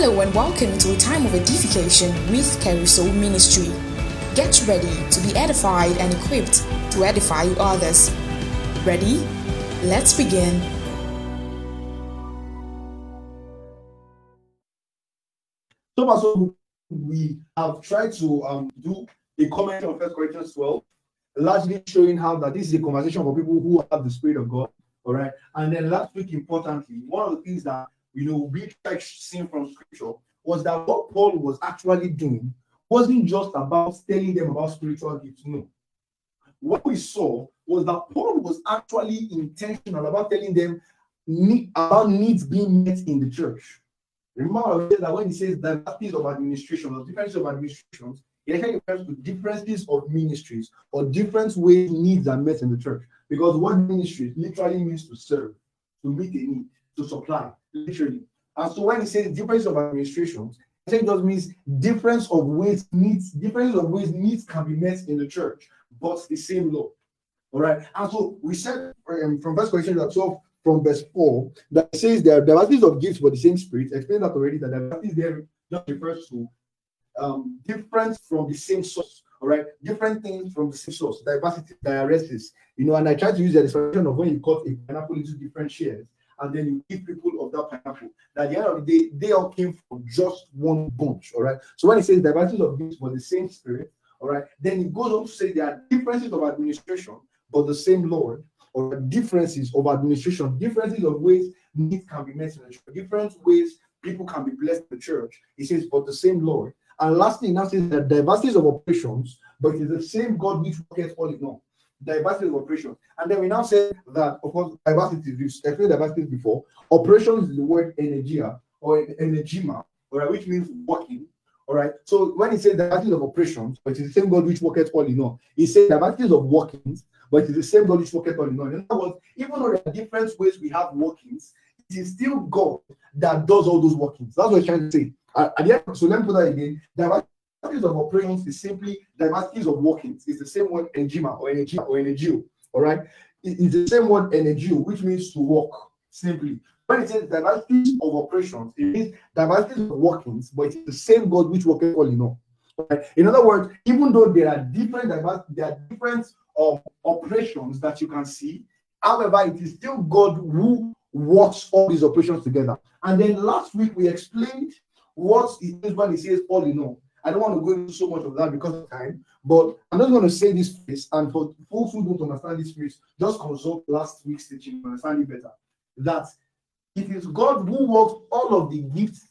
Hello and welcome to a time of edification with Carousel Ministry. Get ready to be edified and equipped to edify others. Ready? Let's begin. So far, so we have tried to um, do a comment on First Corinthians 12, largely showing how that this is a conversation for people who have the Spirit of God. All right. And then last week, importantly, one of the things that you know we tried seen from scripture was that what Paul was actually doing wasn't just about telling them about spiritual gifts. No. What we saw was that Paul was actually intentional about telling them need, about needs being met in the church. Remember that when he says diversities of administration or differences of administrations, it actually refers to differences of ministries or different ways needs are met in the church. Because what ministry literally means to serve, to meet a need, to supply, literally. And so when he says difference of administrations, I think just means difference of ways needs, difference of ways needs can be met in the church, but the same law. All right. And so we said um, from verse question 12 from verse 4 that says there are diversities of gifts but the same spirit. I explained that already that diversities there just refers to um, difference from the same source. All right, different things from the same source, diversity, diaresis. You know, and I try to use the expression of when you cut a pineapple into different shares and then you give people of that pineapple. That at the end of the day, they all came from just one bunch. All right. So when it says diversities of gifts for the same spirit, all right, then it goes on to say there are differences of administration, but the same Lord, or differences of administration, differences of ways needs can be met in the church, different ways people can be blessed in the church. He says, but the same Lord. And lastly, now says that diversities of operations, but it is the same God which worketh all in all. Diversity of operations. And then we now say that, of course, diversity, we've explained diversity before. Operations is the word energia or energima, all right, which means working. All right. So when he says diversities of operations, but it's the same God which worketh all in all, he says diversities of workings, but it's the same God which worketh all in all. In other words, even though there are different ways we have workings, it is still God that does all those workings. That's what he's trying to say. At, the end, so let me put that again. Diversities of operations is simply diversities of workings. It's the same word engima or energy or energy. All right. It's the same word energy, which means to work simply. When it says diversities of operations, it means diversities of workings, but it's the same God which worketh all all. Right? In other words, even though there are different diverse, there are different of operations that you can see, however, it is still God who works all these operations together. And then last week we explained what it means when he says all in all. I don't want to go into so much of that because of time, but I'm just going to say this phrase. And for those who don't understand this phrase, just consult last week's teaching to understand it better. That it is God who works all of the gifts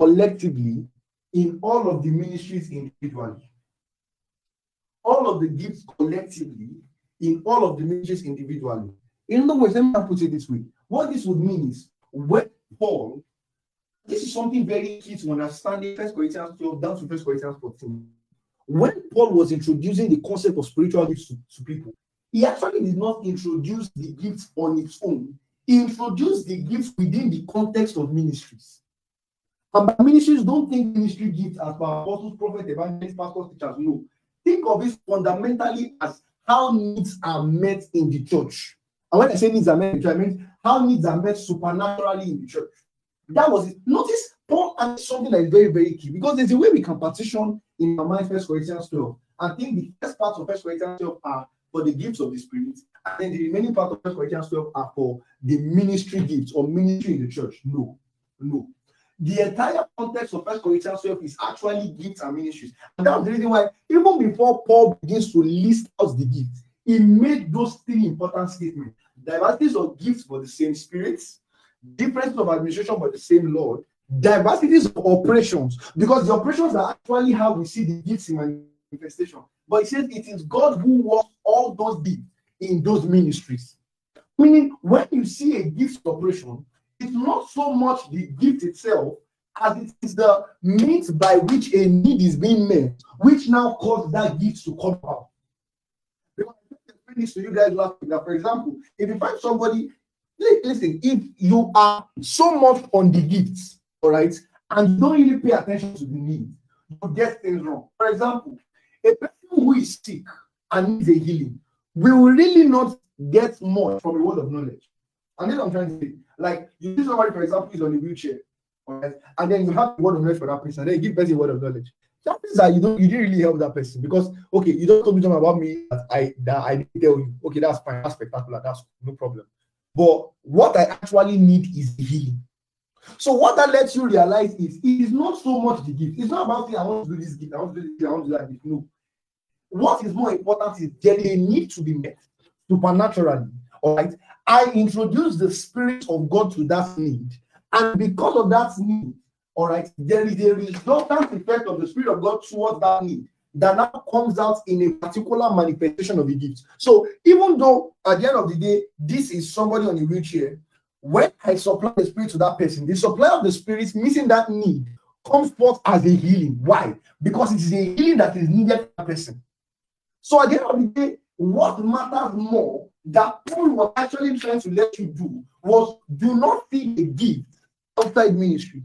collectively in all of the ministries individually. All of the gifts collectively in all of the ministries individually. In other words, let me put it this way. What this would mean is when Paul this is something very key to understanding First Corinthians 12 down to First Corinthians 14. When Paul was introducing the concept of spiritual gifts to, to people, he actually did not introduce the gifts on its own. He introduced the gifts within the context of ministries. And by ministries, don't think ministry gifts as apostles, prophets, evangelists, pastors, teachers. No. Think of it fundamentally as how needs are met in the church. And when I say needs are met in the church, I mean how needs are met supernaturally in the church. That was it. Notice Paul and something that is very, very key because there's a way we can partition in our mind First Corinthians 12. I think the first part of First Corinthians 12 are for the gifts of the Spirit, and then the remaining part of First Corinthians 12 are for the ministry gifts or ministry in the church. No, no. The entire context of First Corinthians 12 is actually gifts and ministries. And that's the reason why, even before Paul begins to list out the gifts, he made those three important statements. Diversities of gifts for the same spirits, differences of administration by the same Lord, diversities of operations, because the operations are actually how we see the gifts in manifestation. But he says it is God who works all those gifts in those ministries. Meaning, when you see a gift operation, it's not so much the gift itself as it is the means by which a need is being met, which now causes that gift to come out. This to you guys last week. For example, if you find somebody listen, if you are so much on the gifts, all right, and don't really pay attention to the need, you get things wrong. For example, a person who is sick and needs a healing will really not get much from a word of knowledge. And then I'm trying to say, like, you see somebody, for example, is on a wheelchair, All right, and then you have the word of knowledge for that person, and then you give person word of knowledge. That means that you don't you didn't really help that person because okay, you don't tell me something about me that I that I tell you. Okay, that's fine, that's spectacular, that's no problem. But what I actually need is healing. So what that lets you realize is it is not so much the gift. It's not about I want to do this gift, I want to do this, I want to do that gift. No. What is more important is there a need to be met supernaturally. All right. I introduce the spirit of God to that need, and because of that need, all right, there is a resultant effect of the spirit of God towards that need that now comes out in a particular manifestation of a gift. So even though at the end of the day, this is somebody on a wheelchair, when I supply the spirit to that person, the supply of the spirit missing that need comes forth as a healing. Why? Because it is a healing that is needed for that person. So at the end of the day, what matters more that Paul was actually trying to let you do was do not see a gift outside ministry.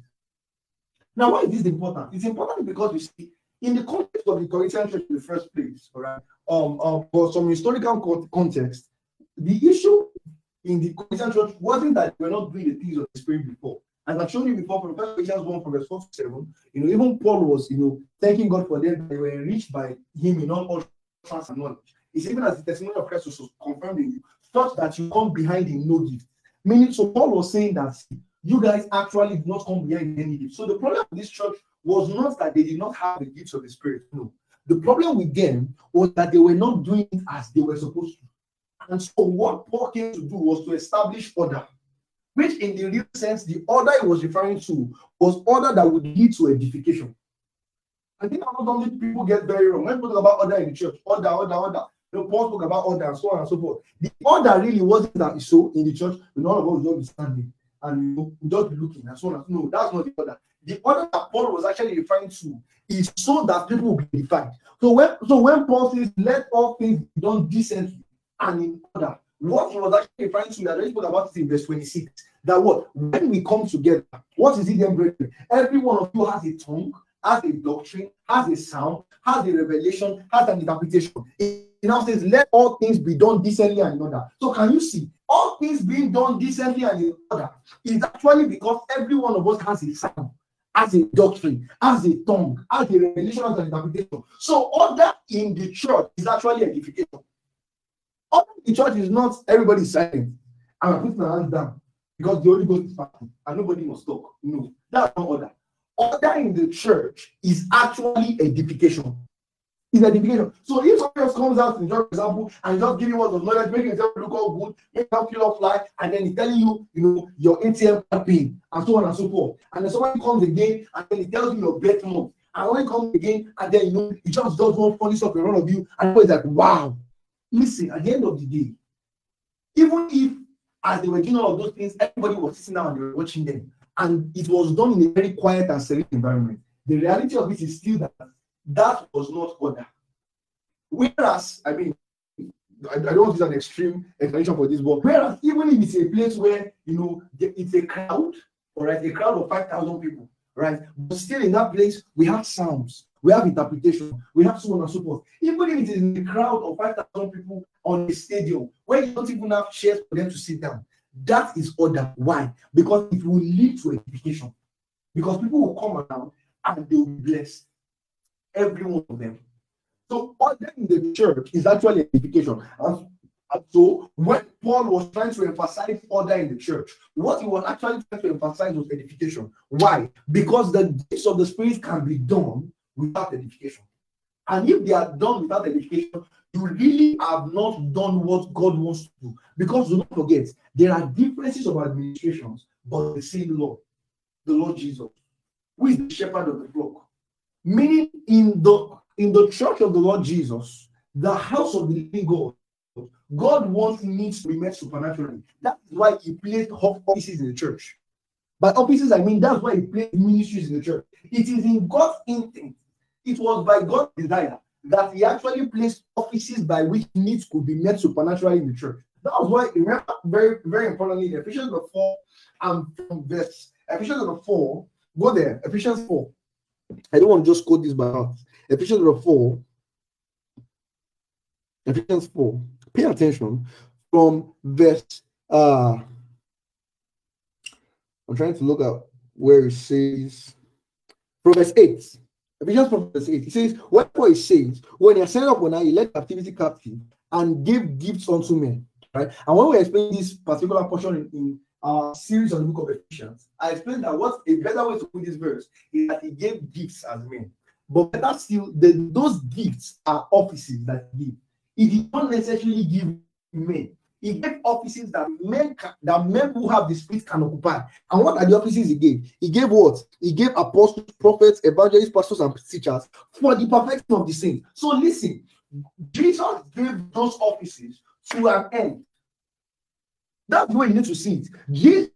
Now, why is this important? It's important because you see, in the context of the Corinthian church in the first place, all right, um, um, for some historical context, the issue in the Corinthian church wasn't that they were not doing the things of the Spirit before. As I've shown you before, from First Corinthians 1 from verse 4 to 7, you know, even Paul was, you know, thanking God for them, they were enriched by him in all trust and knowledge. It's even as the testimony of Christ was confirmed in you, such that you come behind in no gift. Meaning, so Paul was saying that you guys actually did not come behind any gift. So the problem of this church was not that they did not have the gifts of the Spirit. No. The problem with them was that they were not doing it as they were supposed to. And so what Paul came to do was to establish order, which in the real sense, the order he was referring to was order that would lead to edification. I think not only people get very wrong. When people talk about order in the church, order, order, order. Know, Paul spoke about order and so on and so forth. The order really wasn't that so in the church, none of us will be standing and know, just be looking and so on. No, that's not the order. The order that Paul was actually referring to is so that people will be edified. So when so when Paul says, let all things be done decently and in order, what he was actually referring to, that already spoke about it in verse 26. That what when we come together, what is it then, brethren? Every one of you has a tongue, has a doctrine, has a sound, has a revelation, has an interpretation. It now says, let all things be done decently and in order. So can you see all things being done decently and in order is actually because every one of us has a sound, has a doctrine, has a tongue, has a revelation, has an interpretation. So order in the church is actually edification. Order in the church is not everybody silent and put my hands down because the Holy Ghost is fasting and nobody must talk. No, that's not order. Order in the church is actually edification is edification. So if somebody else comes out, in for example, and just giving words of knowledge, making himself look all good, make help kill off fly, and then he's telling you, you know, your ATM and so on and so forth. And then somebody comes again, and then he tells you your birth month. And when he comes again, and then you know, he just does one funny stuff in front of you, and it's like, wow. Listen, at the end of the day, even if as they were doing all of those things, everybody was sitting down and they were watching them, and it was done in a very quiet and serene environment. The reality of it is still that that was not order. Whereas, I mean, I, I don't use an extreme explanation for this, but whereas even if it's a place where you know it's a crowd, all right, a crowd of 5,000 people, right? But still in that place, we have sounds, we have interpretation, we have so on and so forth. Even if it is in a crowd of 5,000 people on a stadium where you don't even have chairs for them to sit down, that is order. Why? Because it will lead to edification. Because people will come around and they will be blessed every one of them. So order in the church is actually edification. And, so when Paul was trying to emphasize order in the church, what he was actually trying to emphasize was edification. Why? Because the gifts of the spirit can be done without edification. And if they are done without edification, you really have not done what God wants to do. Because do not forget, there are differences of administrations, but the same Lord, the Lord Jesus, who is the shepherd of the flock. Meaning, in the in the church of the Lord Jesus, the house of the living God, God wants needs to be met supernaturally. That's why He placed offices in the church. By offices, I mean that's why He placed ministries in the church. It is in God's intent. It was by God's desire that He actually placed offices by which needs could be met supernaturally in the church. That was why, remember, very, very importantly, Ephesians 4 and from verse Ephesians 4, go there, Ephesians 4. I don't want to just quote this by heart. Ephesians 4. Ephesians 4. Pay attention from verse uh I'm trying to look at where it says, Proverbs 8. Ephesians Proverbs 8. It says, Wherefore it says, When are set up on high, you let captivity captive and give gifts unto men. Right? And when we explain this particular portion in, in our series on the book of Ephesians, I explained that what a better way to put this verse is that he gave gifts as men. But better still, the, those gifts are offices that he gave. He did not necessarily give men. He gave offices that men can, that men who have the spirit can occupy. And what are the offices he gave? He gave what? He gave apostles, prophets, evangelists, pastors, and teachers for the perfection of the saints. So listen, Jesus gave those offices to an end. That's the way you need to see it. Jesus,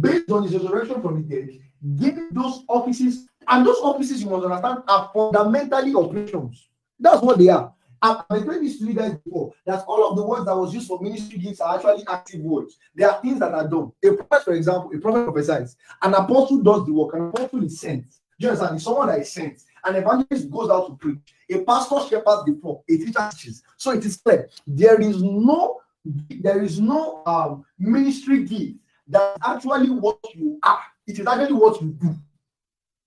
based on his resurrection from the dead, gave those offices, and those offices, you must understand, are fundamentally operations. That's what they are. I've explained this to you guys before that all of the words that was used for ministry gifts are actually active words. There are things that are done. A prophet, for example, a prophet prophesies. An apostle does the work. An apostle is sent. Do you understand? It's someone that is sent. An evangelist goes out to preach. A pastor shepherds the flock. A teacher teaches. So it is clear. There is no there is no um, ministry gift that's actually what you are. It is actually what you do.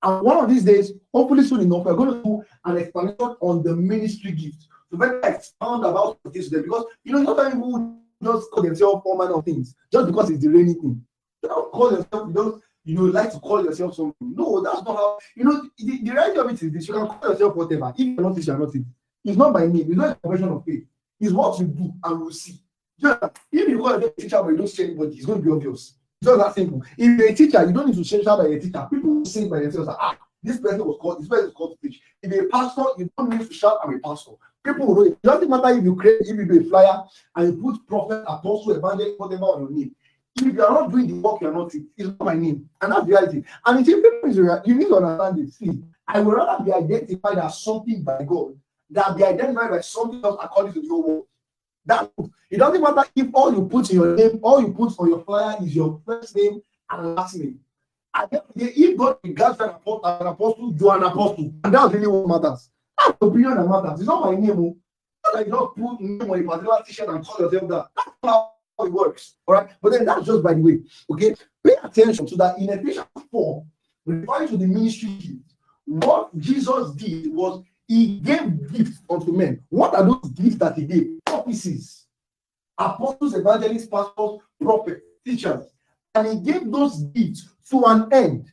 And one of these days, hopefully soon enough, we're going to do an explanation on the ministry gift to better expound about this today because you know, many people just call themselves all manner of things just because it's the rainy thing. Don't call yourself, you don't you know, like to call yourself something. No, that's not how you know the, the reality of it is this you can call yourself whatever. If you're not this, you're not it. It's not by name, it's not a profession of faith, it's what you do and we'll see. Yeah, if you call yourself a teacher but you don't see anybody, it's going to be obvious. It's just that simple. If you're a teacher, you don't need to change that by a teacher. People say by themselves, ah, this person was called, this person is called to teach. If you're a pastor, you don't need to shout, I'm a pastor. People will know it. doesn't matter if you create, if you do a flyer and you put prophet, apostle, evangelist, whatever on your name. If you are not doing the work, you are not it. It's not my name. And that's reality. And it's people you need to understand it. See, I would rather be identified as something by God than be identified by something else according to the whole world. That it doesn't matter if all you put in your name, all you put on your flyer is your first name and last name. And if God regards an apostle, an apostle, you are an apostle, and that's really what matters. That's the opinion that matters. It's not my name. Oh. Not don't put name on a particular t-shirt and call yourself that. That's how it works. All right. But then that's just by the way. Okay. Pay attention to that in Ephesians 4, referring to the ministry. What Jesus did was he gave gifts unto men. What are those gifts that he gave? Offices, apostles, evangelists, pastors, prophets, teachers. And he gave those gifts to an end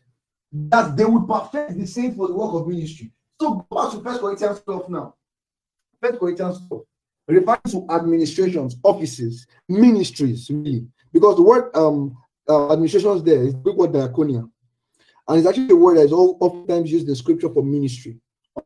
that they would perfect the same for the work of ministry. So go back to First Corinthians 12 now. First Corinthians 12 refers to administrations, offices, ministries, really. Because the word um uh, administrations there is the big word diaconia. And it's actually a word that is all oftentimes used in scripture for ministry.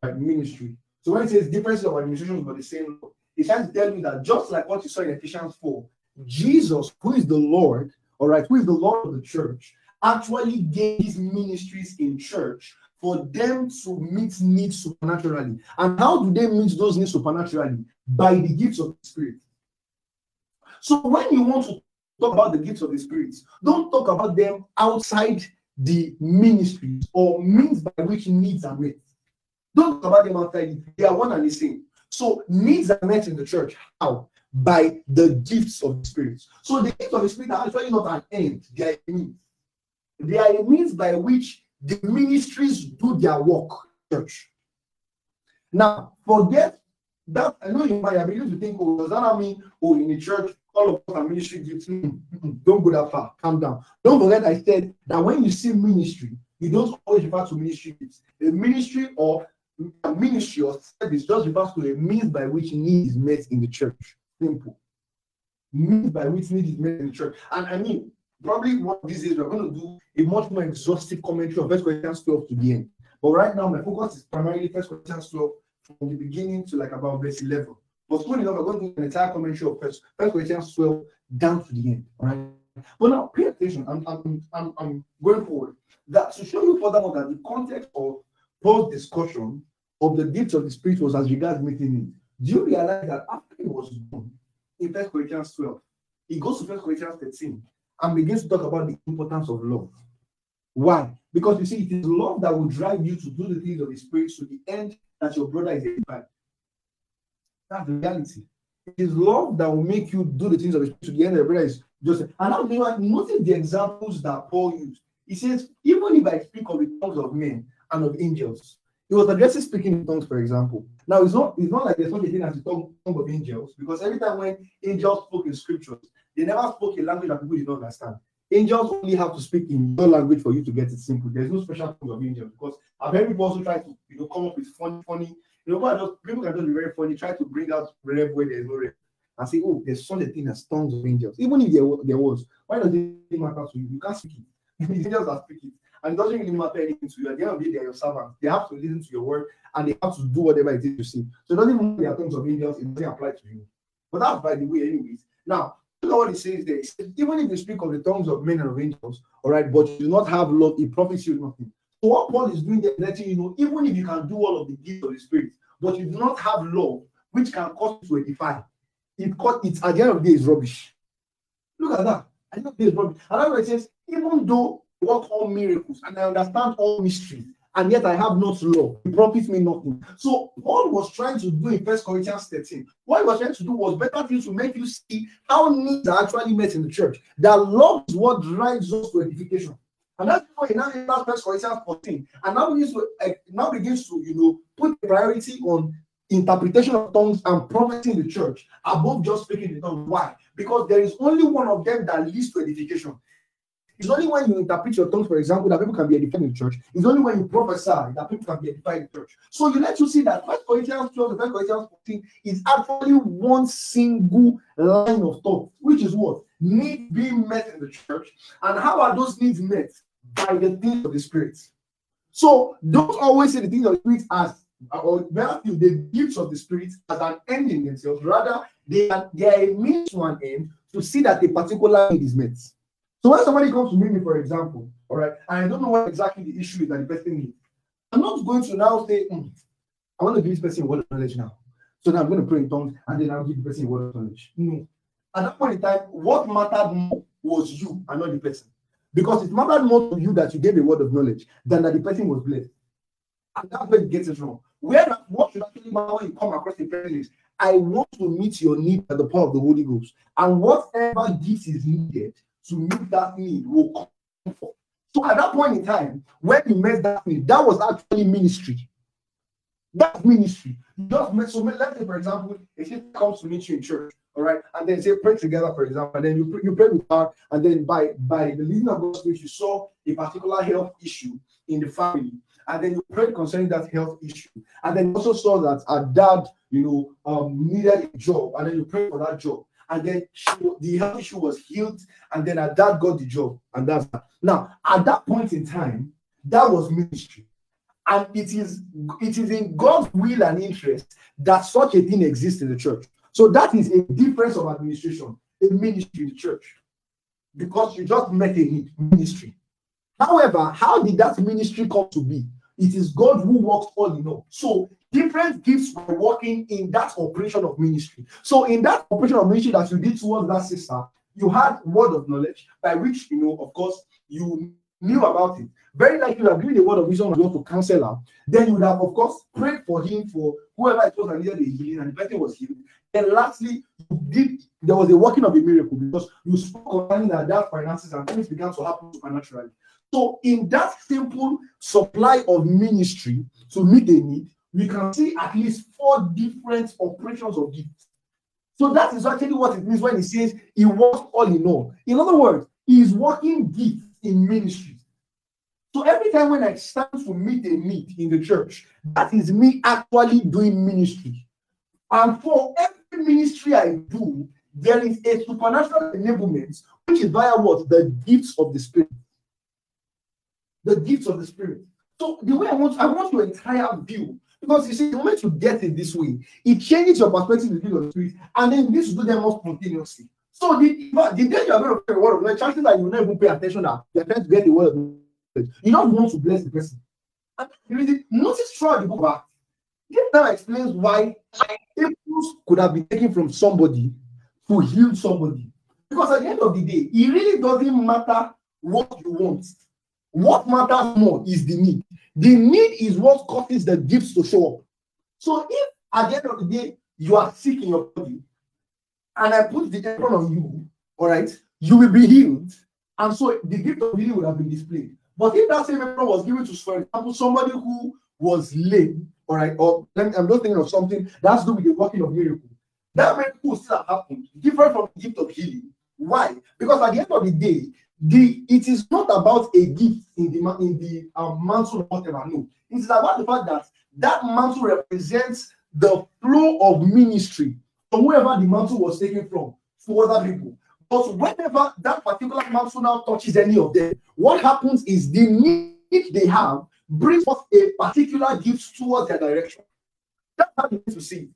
Right, ministry. So when it says differences of administrations but the same, it's trying to tell you that just like what you saw in Ephesians 4, Jesus, who is the Lord, all right, who is the Lord of the church, actually gave his ministries in church for them to meet needs supernaturally. And how do they meet those needs supernaturally? By the gifts of the Spirit. So when you want to talk about the gifts of the Spirit, don't talk about them outside the ministries or means by which needs are met. Don't talk about them outside They are one and the same. So needs are met in the church. How? By the gifts of the Spirit. So the gifts of the Spirit are actually not an end, they are a means. They are a means by which the ministries do their work, church. Now, forget that. I know you might have begun to think, oh, does that mean, oh, in the church, all of us ministry gifts? Mm, mm, mm. Don't go that far. Calm down. Don't forget, I said that when you see ministry, you don't always refer to ministry gifts. Ministry or ministry or service just refers to a means by which need is met in the church. Simple. Means by which need is met in the church. And I mean, probably of these days we're going to do a much more exhaustive commentary of First Corinthians 12 to the end. But right now, my focus is primarily First Corinthians 12 from the beginning to like about verse 11. But soon enough, we're going to do an entire commentary of First, First Corinthians 12 down to the end. All right. But now, pay attention. I'm, I'm, I'm, I'm going forward. That to show you further that the context of Paul's discussion of the gifts of the Spirit was as regards meeting needs. Do you realize that after he was born in First Corinthians 12, he goes to First Corinthians 13 and begins to talk about the importance of love. Why? Because you see, it is love that will drive you to do the things of the Spirit to the end that your brother is edified. That's the reality. It is love that will make you do the things of the Spirit to the end that your brother is just. And now, notice the examples that Paul used. He says, even if I speak of the tongues of men and of angels, he was addressing speaking in tongues, for example. Now it's not it's not like there's such a thing as the tongue, of angels, because every time when angels spoke in scriptures, they never spoke a language that people did not understand. Angels only have to speak in your language for you to get it simple. There's no special tongue of angels because I've heard people also try to you know come up with funny, funny, you know, just, people can just be very funny, try to bring out rev where there's no rev and say, oh, there's such a thing as tongues of angels. Even if there, there was, why does it matter to you? You can't speak it. the angels are speaking. And it doesn't really matter anything to you. At the end of the day, they're your servants. They have to listen to your word and they have to do whatever it is you see. So it doesn't even matter tongues of angels, it doesn't apply to you. But that's by the way, anyways. Now, look at what he says there. He says, even if you speak of the tongues of men and of angels, all right, but you do not have love, it profits you nothing. So what Paul is doing there, letting you know, even if you can do all of the gifts of the spirit, but you do not have love, which can cause you to edify, it caught it at the end of the day is rubbish. Look at that. I know this rubbish. And that's why it says, even though work all miracles and I understand all mysteries, and yet I have not law, it profits me nothing. So Paul was trying to do in First Corinthians 13. What he was trying to do was better things to make you see how needs are actually met in the church. That love is what drives us to edification. And that's why he now enters First Corinthians 14 and now begins to uh, now begins to you know put priority on interpretation of tongues and prophecy in the church above just speaking the tongue. Why? Because there is only one of them that leads to edification. It's only when you interpret your tongues, for example, that people can be edified in the church. It's only when you prophesy that people can be edified in the church. So you let you see that First Corinthians 12 and First Corinthians 14 is actually one single line of thought, which is what? Need being met in the church. And how are those needs met? By the things of the Spirit. So don't always say the things of the Spirit as or rather the gifts of the Spirit as an end in themselves. Rather, they are, they are a means to an end to see that a particular need is met. So when somebody comes to me, for example, all right, and I don't know what exactly the issue is that the person needs, I'm not going to now say, mm, I want to give this person word of knowledge now. So now I'm going to pray in tongues and then I'll give the person word of knowledge. No. At that point in time, what mattered more was you and not the person. Because it mattered more to you that you gave a word of knowledge than that the person was blessed. And that's where it gets it wrong. Where what should actually matter when you come across the person is I want to meet your need by the power of the Holy Ghost. And whatever gift is needed to meet that need will come for. So at that point in time, when you met that need, that was actually ministry. That's ministry. Just met so let's say, for example, if he comes to meet you in church, all right, and then say pray together, for example, and then you, you pray with her, and then by by the leading of God's Spirit, you saw a particular health issue in the family, and then you prayed concerning that health issue, and then also saw that a dad, you know, um, needed a job, and then you prayed for that job, and then she, the health issue was healed, and then her dad got the job, and that's that. Now, at that point in time, that was ministry. And it is it is in God's will and interest that such a thing exists in the church. So that is a difference of administration, a ministry in the church. Because you just met a ministry. However, how did that ministry come to be? It is God who works all in all. So different gifts were working in that operation of ministry. So in that operation of ministry that you did towards that sister, you had word of knowledge by which you know, of course, you knew about it. Very likely you have given a word of wisdom to counsel her. Then you would have, of course, prayed for him for whoever it was that needed the healing, and the person was healed. Then lastly, you did there was a working of a miracle because you spoke concerning that that finances and things began to happen supernaturally. So, in that simple supply of ministry to meet a need, we can see at least four different operations of gifts. So that is actually what it means when he says he works all in all. In other words, he is working gifts in ministry. So every time when I stand to meet a need in the church, that is me actually doing ministry. And for every ministry I do, there is a supernatural enablement, which is via what? The gifts of the Spirit the gifts of the Spirit. So the way I want, I want your entire view. Because you see, the moment you get it this way, it changes your perspective in the of the spirit, and then this do them more spontaneously. So the, the day you are going to pray the word of God, chances that you will not even pay attention that you're trying to get the word of God. You don't want to bless the person. And really, notice throughout the book of Acts, this now explains why apples could have been taken from somebody to heal somebody. Because at the end of the day, it really doesn't matter what you want. What matters more is the need. The need is what causes the gifts to show up. So if at the end of the day you are sick in your body, and I put the apron on you, all right, you will be healed. And so the gift of healing would have been displayed. But if that same miracle was given to, for example, somebody who was lame, all right, or I'm not thinking of something that's to do with the working of miracle, that miracle still happened, different from the gift of healing. Why? Because at the end of the day, the it is not about a gift in the in the um, mantle whatever. No, it is about the fact that that mantle represents the flow of ministry from wherever the mantle was taken from to other people. But whenever that particular mantle now touches any of them, what happens is the need they have brings forth a particular gift towards their direction. That's how you need to see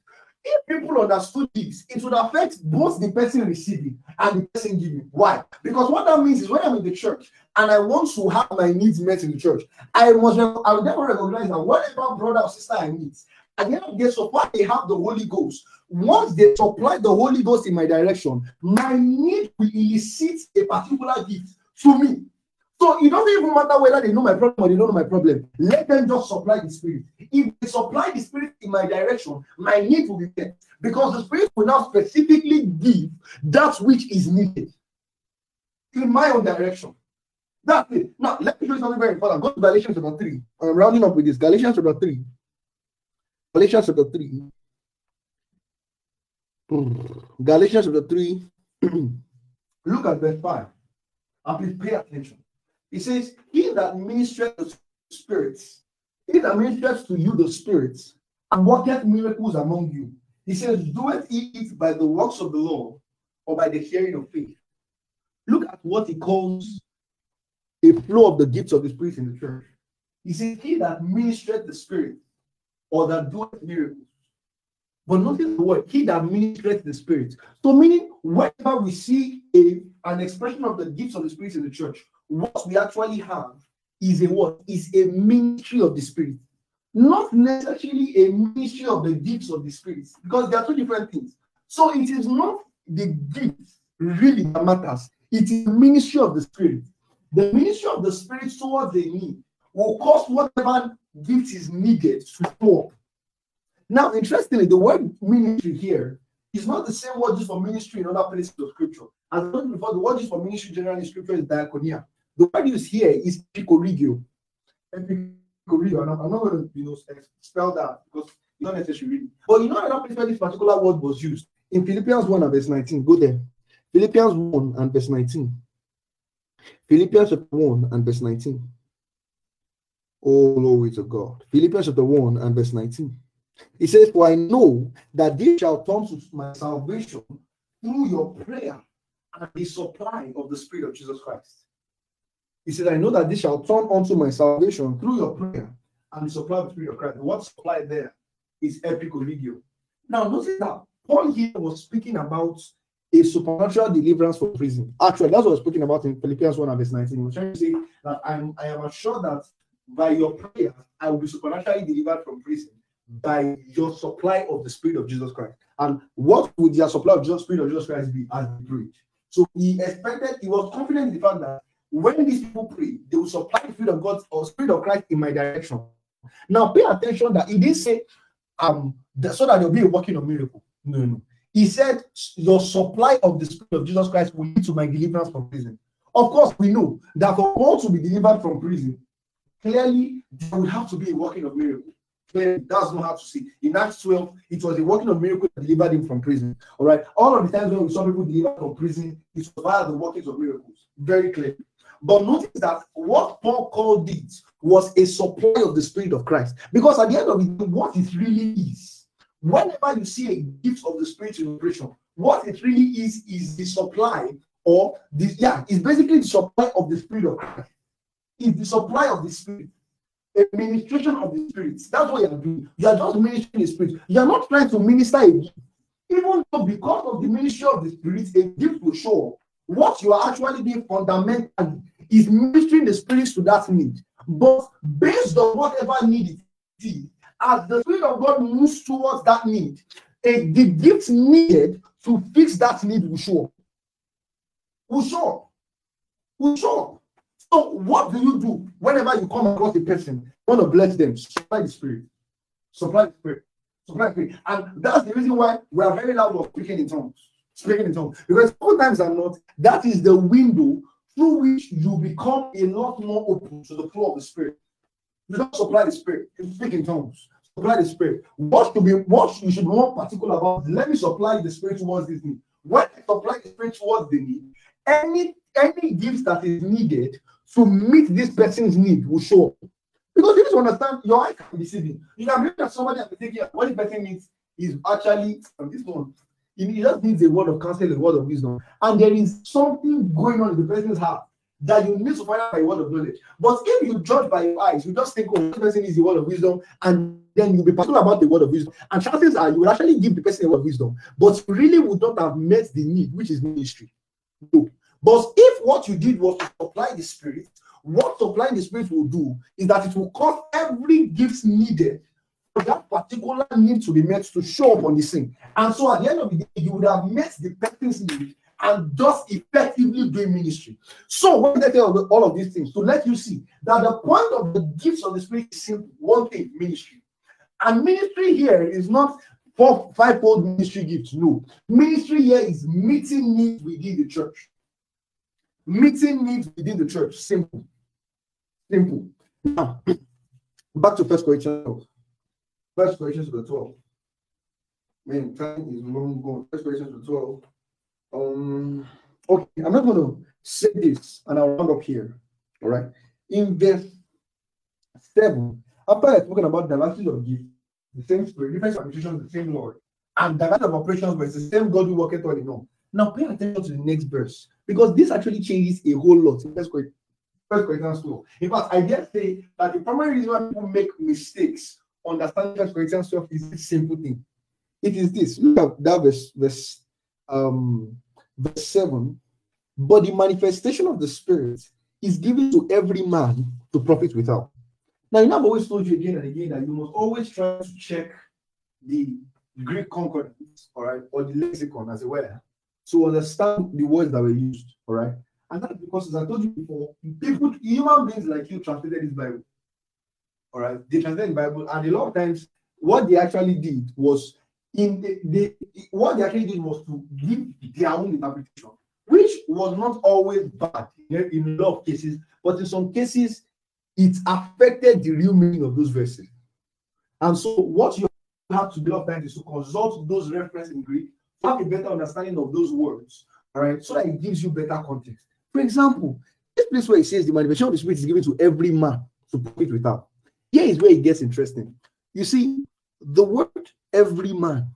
If people understood this, it would affect both the person receiving and the person giving. Why? Because what that means is when I'm in the church and I want to have my needs met in the church, I must I will never recognize that whatever brother or sister I need, at the end of the day, so far they have the Holy Ghost. Once they supply the Holy Ghost in my direction, my need will elicit a particular gift to me. So it doesn't even matter whether they know my problem or they don't know my problem. Let them just supply the spirit. If they supply the spirit in my direction, my need will be met because the spirit will now specifically give that which is needed in my own direction. That's it. Now, let me show you something very important. Go to Galatians chapter 3. I'm rounding up with this. Galatians chapter 3. Galatians chapter 3. Hmm. Galatians chapter 3. Look at verse 5. And please pay attention. He says, He that ministers the spirits, he that ministers to you the spirits, and worketh miracles among you. He says, Doeth it by the works of the law or by the hearing of faith. Look at what he calls a flow of the gifts of the Spirit in the church. He says, He that ministereth the Spirit or that doeth miracles. But notice the word, he that ministereth the Spirit. So, meaning, whenever we see a, an expression of the gifts of the Spirit in the church, what we actually have is a what? Is a ministry of the Spirit. Not necessarily a ministry of the gifts of the Spirit, because they are two different things. So it is not the gifts really that matters, it is ministry of the Spirit. The ministry of the Spirit towards the need will cause whatever gift is needed to show up. Now, interestingly, the word ministry here is not the same word used for ministry in other places of scripture. As I told before, the word used for ministry generally in scripture is diaconia. The word used here is. Epicorigio. And I'm, I'm not going to you know, spell that because it's not necessary. But you know another place where this particular word was used? In Philippians 1 and verse 19. Go there. Philippians 1 and verse 19. Philippians 1 and verse 19. Oh, glory to God. Philippians chapter 1 and verse 19. He says, For I know that this shall come to my salvation through your prayer and the supply of the Spirit of Jesus Christ. He said, I know that this shall turn unto my salvation through your prayer and the supply of the Spirit of Christ. What supply there is epicorigio. Now, notice that Paul here was speaking about a supernatural deliverance from prison. Actually, that's what I was speaking about in Philippians 1 and verse 19. He was trying to say that I'm, I am assured that by your prayer, I will be supernaturally delivered from prison by your supply of the Spirit of Jesus Christ. And what would your supply of the Spirit of Jesus Christ be as we preach? So he expected, he was confident in the fact that when these people pray, they will supply the Spirit of God or Spirit of Christ in my direction. Now, pay attention that he didn't say, um, that, so that there'll be a working of miracle. No, no. He said, Your supply of the Spirit of Jesus Christ will lead to my deliverance from prison. Of course, we know that for all to be delivered from prison, clearly there will have to be a working of miracle. Clearly, that's not hard to see. In Acts 12, it was a working of miracle that delivered him from prison. All right. All of the times when we saw people delivered from prison, it was via the workings of miracles. Very clear. But notice that what Paul called it was a supply of the Spirit of Christ. Because at the end of it, what it really is, whenever you see a gift of the Spirit in operation, what it really is is the supply or the yeah, it's basically the supply of the Spirit of Christ. It's the supply of the Spirit, administration of the Spirit. That's what you are doing. You are just ministering the Spirit. You are not trying to minister a gift. Even though because of the ministry of the Spirit, a gift will show. What you are actually doing fundamentally is ministering the spirits to that need. But based on whatever need it is, as the Spirit of God moves towards that need, a, the gift needed to fix that need will show up. Will show up. Will show up. So, what do you do whenever you come across a person? You want to bless them, supply the Spirit. Supply the Spirit. Supply the Spirit. And that's the reason why we are very loud of speaking in tongues. Speaking in tongues. Because sometimes I'm not, that is the window through which you become a lot more open to the flow of the Spirit. You don't supply the Spirit, you speak in tongues. Supply the Spirit. What should be what you should be more particular about? Let me supply the Spirit towards this need. When I supply the Spirit towards the need, any any gift that is needed to meet this person's need will show up. Because you need to understand your eye can be deceiving. You can believe that somebody been thinking what the person needs is actually on this one. He just needs a word of counsel, a word of wisdom. And there is something going on in the person's heart that you need to find out by a word of knowledge. But if you judge by your eyes, you just think, oh, this person is the word of wisdom, and then you'll be particular about the word of wisdom. And chances are you will actually give the person a word of wisdom, but really would not have met the need, which is ministry. No. But if what you did was to supply the spirit, what supplying the spirit will do is that it will cause every gift needed for that particular need to be met to show up on the scene. And so at the end of the day, you would have met the person's need and thus effectively doing ministry. So when I tell all of these things to let you see that the point of the gifts of the spirit is simple, one thing, ministry. And ministry here is not four five-fold ministry gifts. No, ministry here is meeting needs within the church. Meeting needs within the church. Simple. Simple. Now, back to First Corinthians First Corinthians 12. Man, time is long gone. First Corinthians 12. Um, okay, I'm not going to say this and I'll round up here. All right. In verse 7, after I've spoken about diversity of gifts, the same spirit, different administrations, the same Lord, and diversity of operations, but it's the same God who worketh all in all. Now pay attention to the next verse because this actually changes a whole lot in First Corinthians 12. In fact, I dare say that the primary reason why people make mistakes understanding First Corinthians 12 is a simple thing. It is this. Look at that verse, verse, um, verse 7. But the manifestation of the Spirit is given to every man to profit without. Now, you know, I've always told you again and again that you must always try to check the Greek concordance, all right, or the lexicon, as it were, to understand the words that were used, all right. And that's because, as I told you before, people, human beings like you, translated this Bible. All right, they translated the Bible, and a lot of times what they actually did was in the, the what they actually did was to give their own interpretation, which was not always bad in a lot of cases, but in some cases it affected the real meaning of those verses. And so, what you have to do of times is to consult those references in Greek have a better understanding of those words, all right, so that it gives you better context. For example, this place where it says the manifestation of the Spirit is given to every man to put it without. Here is where it gets interesting. You see, the word every man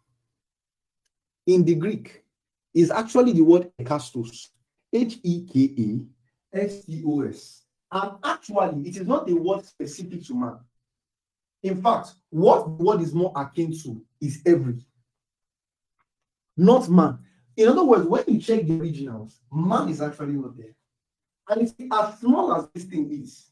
in the Greek is actually the word ekastos, H E K A S T O S. And actually, it is not a word specific to man. In fact, what word is more akin to is every, not man. In other words, when you check the originals, man is actually not there. And it's as small as this thing is,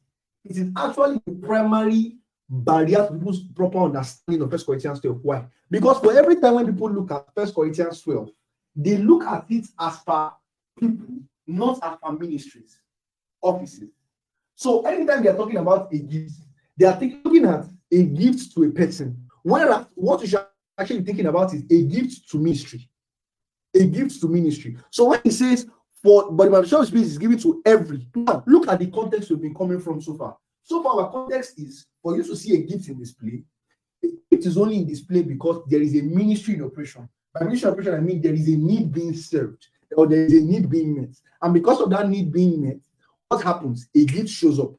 it is actually the primary barrier to people's proper understanding of First Corinthians 12. Why? Because for every time when people look at First Corinthians 12, they look at it as per people, not as per ministries, offices. So anytime they are talking about a gift, they are looking at a gift to a person. Whereas what you should actually thinking about is a gift to ministry. A gift to ministry. So when he says for but the manifestation of is given to every. Now, look at the context we've been coming from so far. So far, our context is for you to see a gift in display. It is only in display because there is a ministry in operation. By ministry in operation, I mean there is a need being served or there is a need being met. And because of that need being met, what happens? A gift shows up.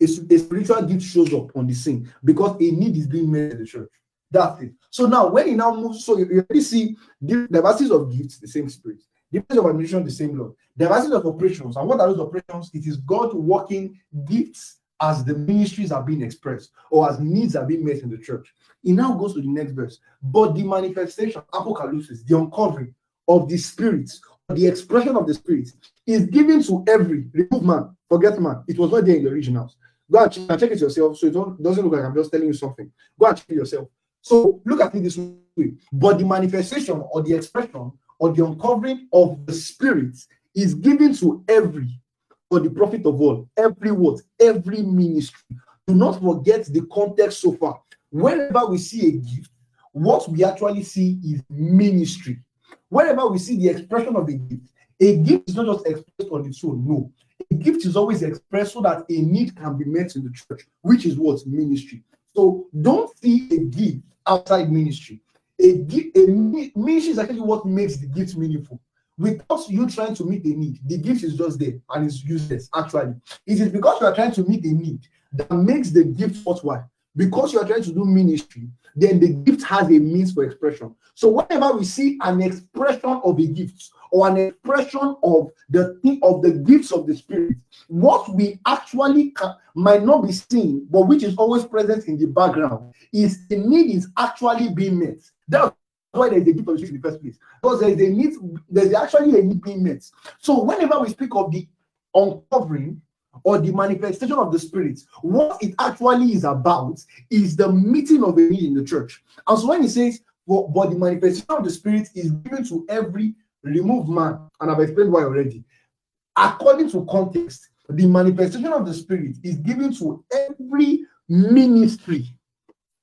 A, a spiritual gift shows up on the scene because a need is being met in the church. That's it. So now, when he now moves, so you, you already see the diversities of gifts, the same spirit. Difference of administration, the same Lord. Diversity of operations. And what are those operations? It is God working gifts as the ministries are being expressed or as needs are being met in the church. He now goes to the next verse. But the manifestation, apocalypse, the uncovering of the spirits, the expression of the spirits, is given to every remove man, forget man. It was not there in the originals. Go and check it yourself so it doesn't look like I'm just telling you something. Go and check it yourself. So look at it this way. But the manifestation or the expression or the uncovering of the Spirit is given to every for the profit of all, every word, every ministry. Do not forget the context so far. Whenever we see a gift, what we actually see is ministry. Whenever we see the expression of a gift, A gift is not just expressed on its own. No, a gift is always expressed so that a need can be met in the church, which is what ministry. So don't see a gift outside ministry. A a ministry is actually what makes the gift meaningful. Without you trying to meet the need, the gift is just there and it's useless. Actually, it is because you are trying to meet the need that makes the gift worthwhile. Because you are trying to do ministry, then the gift has a means for expression. So whenever we see an expression of a gift or an expression of the of the gifts of the spirit, what we actually can, might not be seen, but which is always present in the background, is the need is actually being met. That's why there's a gift of the spirit in the first place. Because there's a need, there's actually a need being met. So whenever we speak of the uncovering or the manifestation of the spirit, what it actually is about is the meeting of a need in the church. And so when he says, but, but the manifestation of the spirit is given to every removed man, and I've explained why already. According to context, the manifestation of the spirit is given to every ministry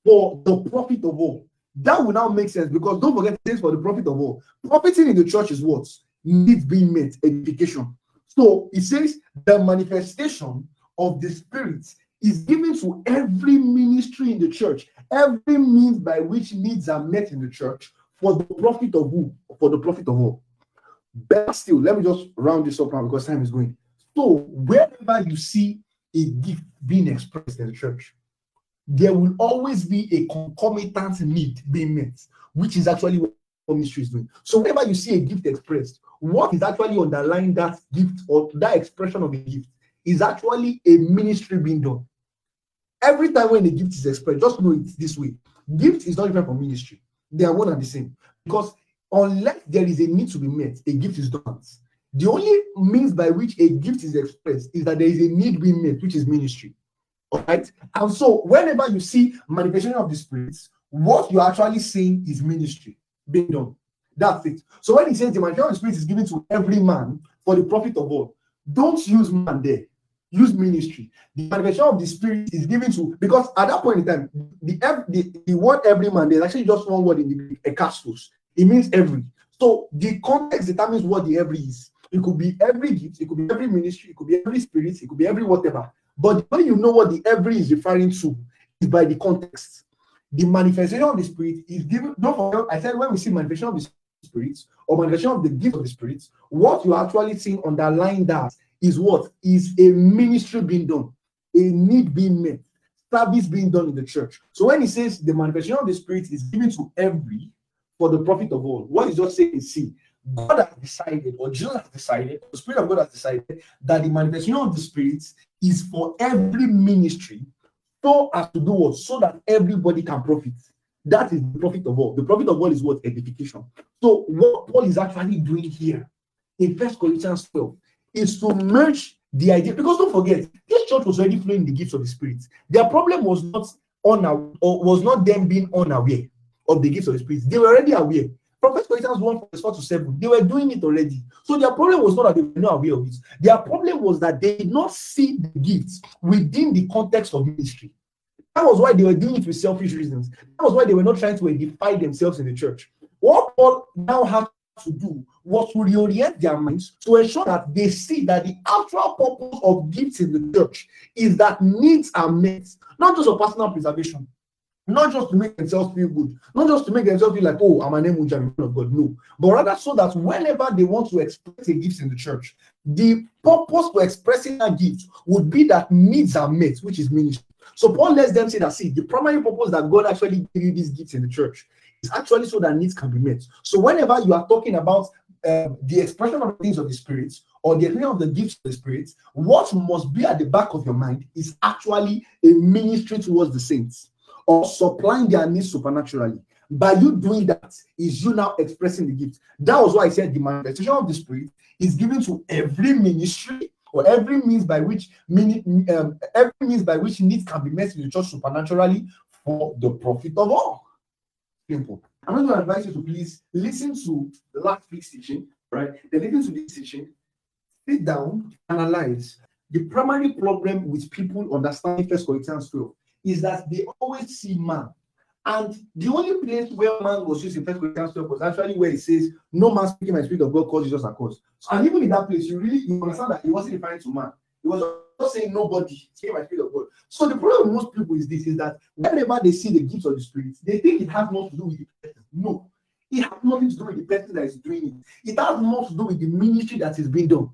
for the profit of all. That will now make sense because don't forget this for the profit of all. Profiting in the church is what needs being met, edification. So it says the manifestation of the Spirit is given to every ministry in the church, every means by which needs are met in the church for the profit of who? For the profit of all. But still, let me just round this up now because time is going. So, wherever you see a gift being expressed in the church, there will always be a concomitant need being met, which is actually what ministry is doing. So, whenever you see a gift expressed, what is actually underlying that gift or that expression of a gift is actually a ministry being done. Every time when the gift is expressed, just know it this way. Gift is not different from ministry. They are one and the same. Because unless there is a need to be met, a gift is done. The only means by which a gift is expressed is that there is a need being met, which is ministry. All right. And so whenever you see manifestation of the spirits, what you're actually seeing is ministry being done. That's it. So when he says the manifestation of the spirit is given to every man for the profit of all, don't use man there. Use ministry. The manifestation of the spirit is given to because at that point in time, the the, the word every man, there's actually just one word in the Greek, ekastos. It means every. So the context determines what the every is. It could be every gift, it could be every ministry, it could be every spirit, it could be every whatever. But way you know what the every is referring to is by the context. The manifestation of the spirit is given. Don't forget, I said when we see manifestation of the spirits or manifestation of the gift of the spirits, what you're actually seeing underlying that is what is a ministry being done, a need being met, service being done in the church. So when he says the manifestation of the spirit is given to every for the profit of all, what he's just saying is see, God has decided, or Jesus has decided, the Spirit of God has decided that the manifestation of the Spirit is for every ministry, so as to do what? So that everybody can profit. That is the profit of all. The profit of all is what? Edification. So, what Paul is actually doing here in First Corinthians 12 is to merge the idea. Because don't forget, this church was already flowing the gifts of the Spirit. Their problem was not on or was not them being unaware of the gifts of the Spirit. They were already aware. From First Corinthians 1, verse 4 to 7, they were doing it already. So their problem was not that they were not aware of it. Their problem was that they did not see the gifts within the context of ministry. That was why they were doing it with selfish reasons. That was why they were not trying to edify themselves in the church. What Paul now had to do was to reorient their minds to ensure that they see that the actual purpose of gifts in the church is that needs are met, not just for personal preservation, not just to make themselves feel good, not just to make themselves feel like, oh, I'm an Emuja, of God, no, but rather so that whenever they want to express a gift in the church, the purpose for expressing a gift would be that needs are met, which is ministry. So Paul lets them say that see the primary purpose that God actually gave you these gifts in the church is actually so that needs can be met. So whenever you are talking about um, the expression of the things of the spirit or the expression of the gifts of the spirit, what must be at the back of your mind is actually a ministry towards the saints or supplying their needs supernaturally. By you doing that, is you now expressing the gift. That was why I said the manifestation of the spirit is given to every ministry or every means by which um, every means by which needs can be met in the church supernaturally for the profit of all. Simple. I'm going to advise you to please listen to the last week's teaching, right? Then listen to this teaching, sit down, analyze. The primary problem with people understanding First Corinthians 12 is that they always see man And the only place where man was used in First Corinthians 12 was actually where it says, No man speaking by the Spirit of God calls Jesus a cause. And even in that place, you really you understand that he wasn't referring to man. He was not saying nobody speaking by the Spirit of God. So the problem with most people is this is that whenever they see the gifts of the Spirit, they think it has nothing to do with the person. No, it has nothing to do with the person that is doing it. It has more to do with the ministry that is being done.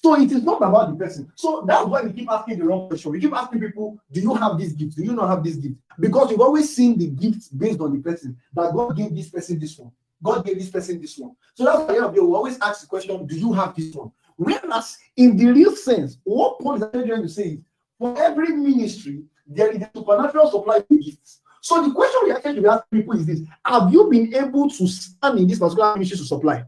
So it is not about the person. So that's why we keep asking the wrong question. We keep asking people, do you have this gift? Do you not have this gift? Because you've always seen the gifts based on the person. That God gave this person this one. God gave this person this one. So that's why you always ask the question, do you have this one? Whereas in the real sense, what Paul is actually trying to say is for every ministry, there is a supernatural supply of gifts. So the question we actually ask people is this: Have you been able to stand in this particular ministry to supply?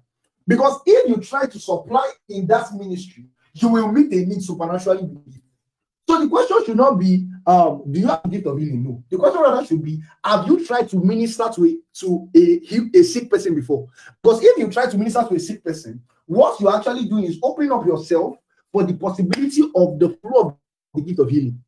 Because if you try to supply in that ministry, you will meet a need supernaturally. So the question should not be, um, do you have gift of healing? No. The question rather should be, have you tried to minister to a to a, a sick person before? Because if you try to minister to a sick person, what you're actually doing is opening up yourself for the possibility of the flow of the gift of healing.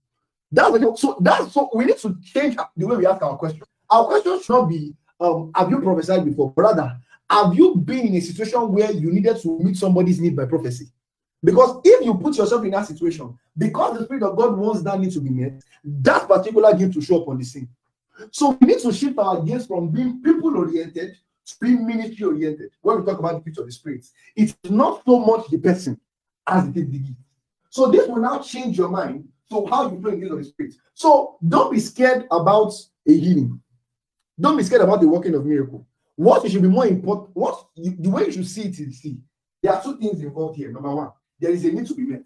That's so that's so we need to change the way we ask our question. Our question should not be, um, have you prophesied before? Rather, have you been in a situation where you needed to meet somebody's need by prophecy? Because if you put yourself in that situation, because the Spirit of God wants that need to be met, that particular gift to show up on the scene. So we need to shift our gaze from being people oriented to being ministry oriented. When we talk about the gift of the Spirit, it's not so much the person as it is the gift. So this will now change your mind to how you play in the gift of the Spirit. So don't be scared about a healing. Don't be scared about the working of miracle. What should be more important, what you, the way you should see it is see. There are two things involved here. Number one, there is a need to be met.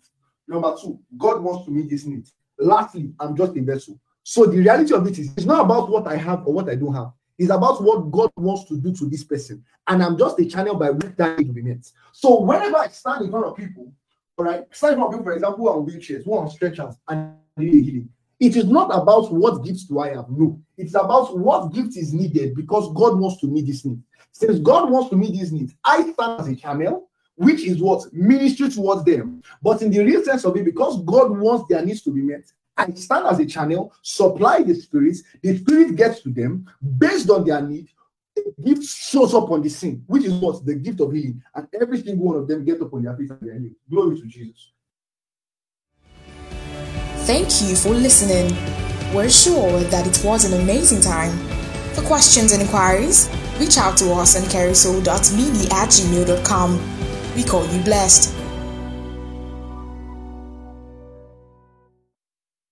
Number two, God wants to meet this need. Lastly, I'm just a vessel. So the reality of it is it's not about what I have or what I don't have. It's about what God wants to do to this person. And I'm just a channel by which that need to be met. So whenever I stand in front of people, all right, stand in front of people, for example, who are on wheelchairs, who are on stretchers, and need healing. It is not about what gifts do I have. No, it's about what gift is needed because God wants to meet this need. Since God wants to meet this need, I stand as a channel, which is what ministry towards them. But in the real sense of it, because God wants their needs to be met, I stand as a channel, supply the spirits, the spirit gets to them based on their need. The gift shows up on the scene, which is what the gift of healing, and every single one of them get up on their feet and they're healed. Glory to Jesus. Thank you for listening. We're sure that it was an amazing time. For questions and inquiries, reach out to us on carousel.mini at gmail.com. We call you blessed.